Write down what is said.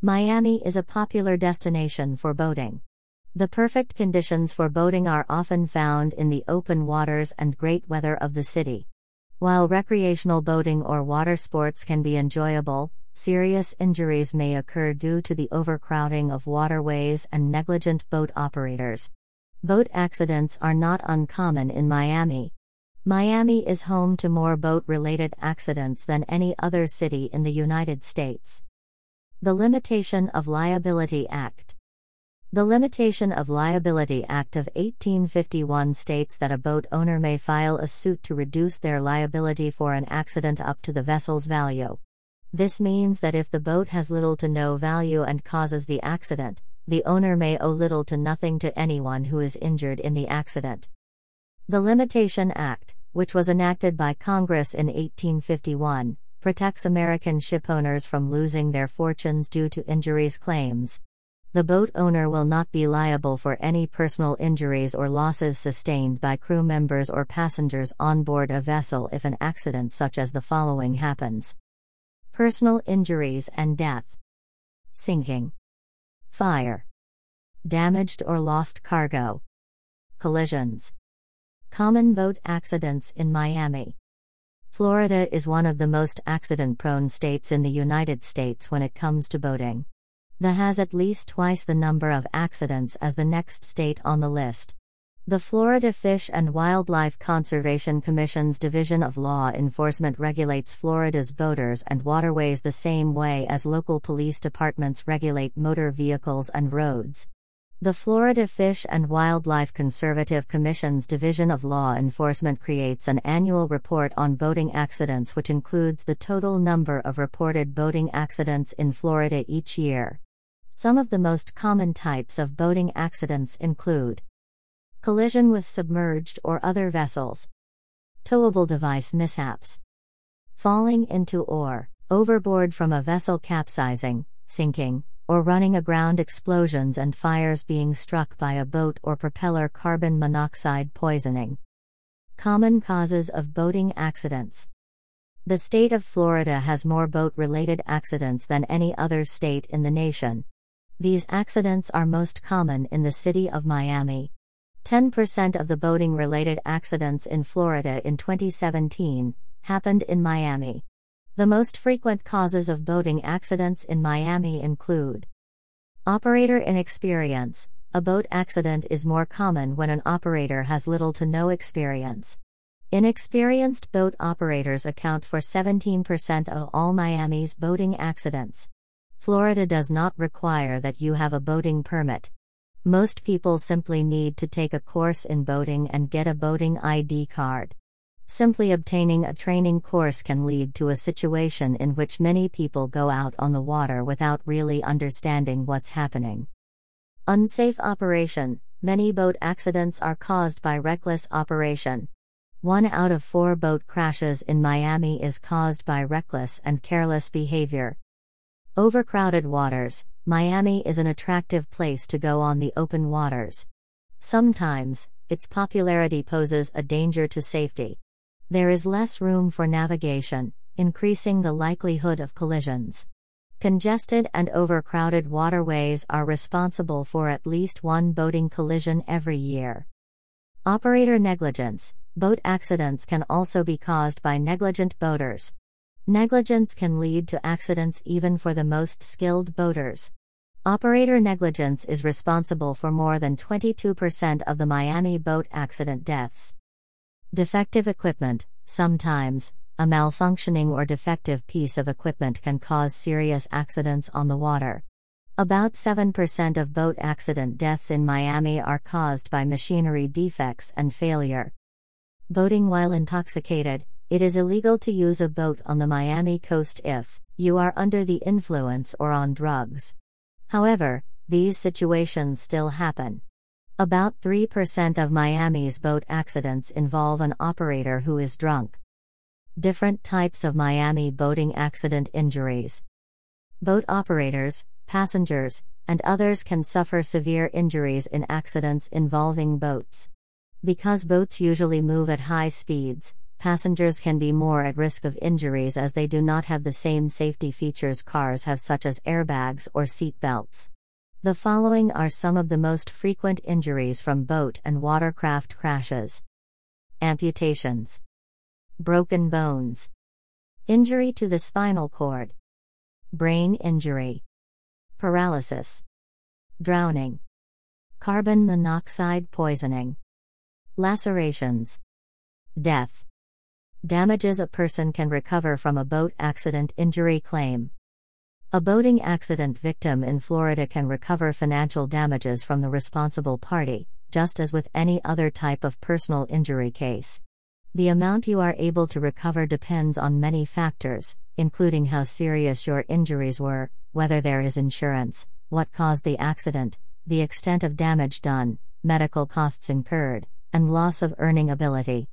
Miami is a popular destination for boating. The perfect conditions for boating are often found in the open waters and great weather of the city. While recreational boating or water sports can be enjoyable, serious injuries may occur due to the overcrowding of waterways and negligent boat operators. Boat accidents are not uncommon in Miami. Miami is home to more boat related accidents than any other city in the United States. The Limitation of Liability Act. The Limitation of Liability Act of 1851 states that a boat owner may file a suit to reduce their liability for an accident up to the vessel's value. This means that if the boat has little to no value and causes the accident, the owner may owe little to nothing to anyone who is injured in the accident. The Limitation Act, which was enacted by Congress in 1851, protects American shipowners from losing their fortunes due to injuries claims. The boat owner will not be liable for any personal injuries or losses sustained by crew members or passengers on board a vessel if an accident such as the following happens. Personal injuries and death, sinking, fire, damaged or lost cargo, collisions, common boat accidents in Miami. Florida is one of the most accident prone states in the United States when it comes to boating. The has at least twice the number of accidents as the next state on the list. The Florida Fish and Wildlife Conservation Commission's Division of Law Enforcement regulates Florida's boaters and waterways the same way as local police departments regulate motor vehicles and roads. The Florida Fish and Wildlife Conservative Commission's Division of Law Enforcement creates an annual report on boating accidents, which includes the total number of reported boating accidents in Florida each year. Some of the most common types of boating accidents include collision with submerged or other vessels, towable device mishaps, falling into or overboard from a vessel capsizing, sinking, or running aground explosions and fires being struck by a boat or propeller carbon monoxide poisoning. Common causes of boating accidents. The state of Florida has more boat related accidents than any other state in the nation. These accidents are most common in the city of Miami. 10% of the boating related accidents in Florida in 2017 happened in Miami. The most frequent causes of boating accidents in Miami include operator inexperience. A boat accident is more common when an operator has little to no experience. Inexperienced boat operators account for 17% of all Miami's boating accidents. Florida does not require that you have a boating permit. Most people simply need to take a course in boating and get a boating ID card. Simply obtaining a training course can lead to a situation in which many people go out on the water without really understanding what's happening. Unsafe operation Many boat accidents are caused by reckless operation. One out of four boat crashes in Miami is caused by reckless and careless behavior. Overcrowded waters Miami is an attractive place to go on the open waters. Sometimes, its popularity poses a danger to safety. There is less room for navigation, increasing the likelihood of collisions. Congested and overcrowded waterways are responsible for at least one boating collision every year. Operator negligence Boat accidents can also be caused by negligent boaters. Negligence can lead to accidents even for the most skilled boaters. Operator negligence is responsible for more than 22% of the Miami boat accident deaths. Defective equipment Sometimes, a malfunctioning or defective piece of equipment can cause serious accidents on the water. About 7% of boat accident deaths in Miami are caused by machinery defects and failure. Boating while intoxicated It is illegal to use a boat on the Miami coast if you are under the influence or on drugs. However, these situations still happen. About 3% of Miami's boat accidents involve an operator who is drunk. Different types of Miami boating accident injuries. Boat operators, passengers, and others can suffer severe injuries in accidents involving boats. Because boats usually move at high speeds, passengers can be more at risk of injuries as they do not have the same safety features cars have, such as airbags or seat belts. The following are some of the most frequent injuries from boat and watercraft crashes. Amputations, broken bones, injury to the spinal cord, brain injury, paralysis, drowning, carbon monoxide poisoning, lacerations, death. Damages a person can recover from a boat accident injury claim. A boating accident victim in Florida can recover financial damages from the responsible party, just as with any other type of personal injury case. The amount you are able to recover depends on many factors, including how serious your injuries were, whether there is insurance, what caused the accident, the extent of damage done, medical costs incurred, and loss of earning ability.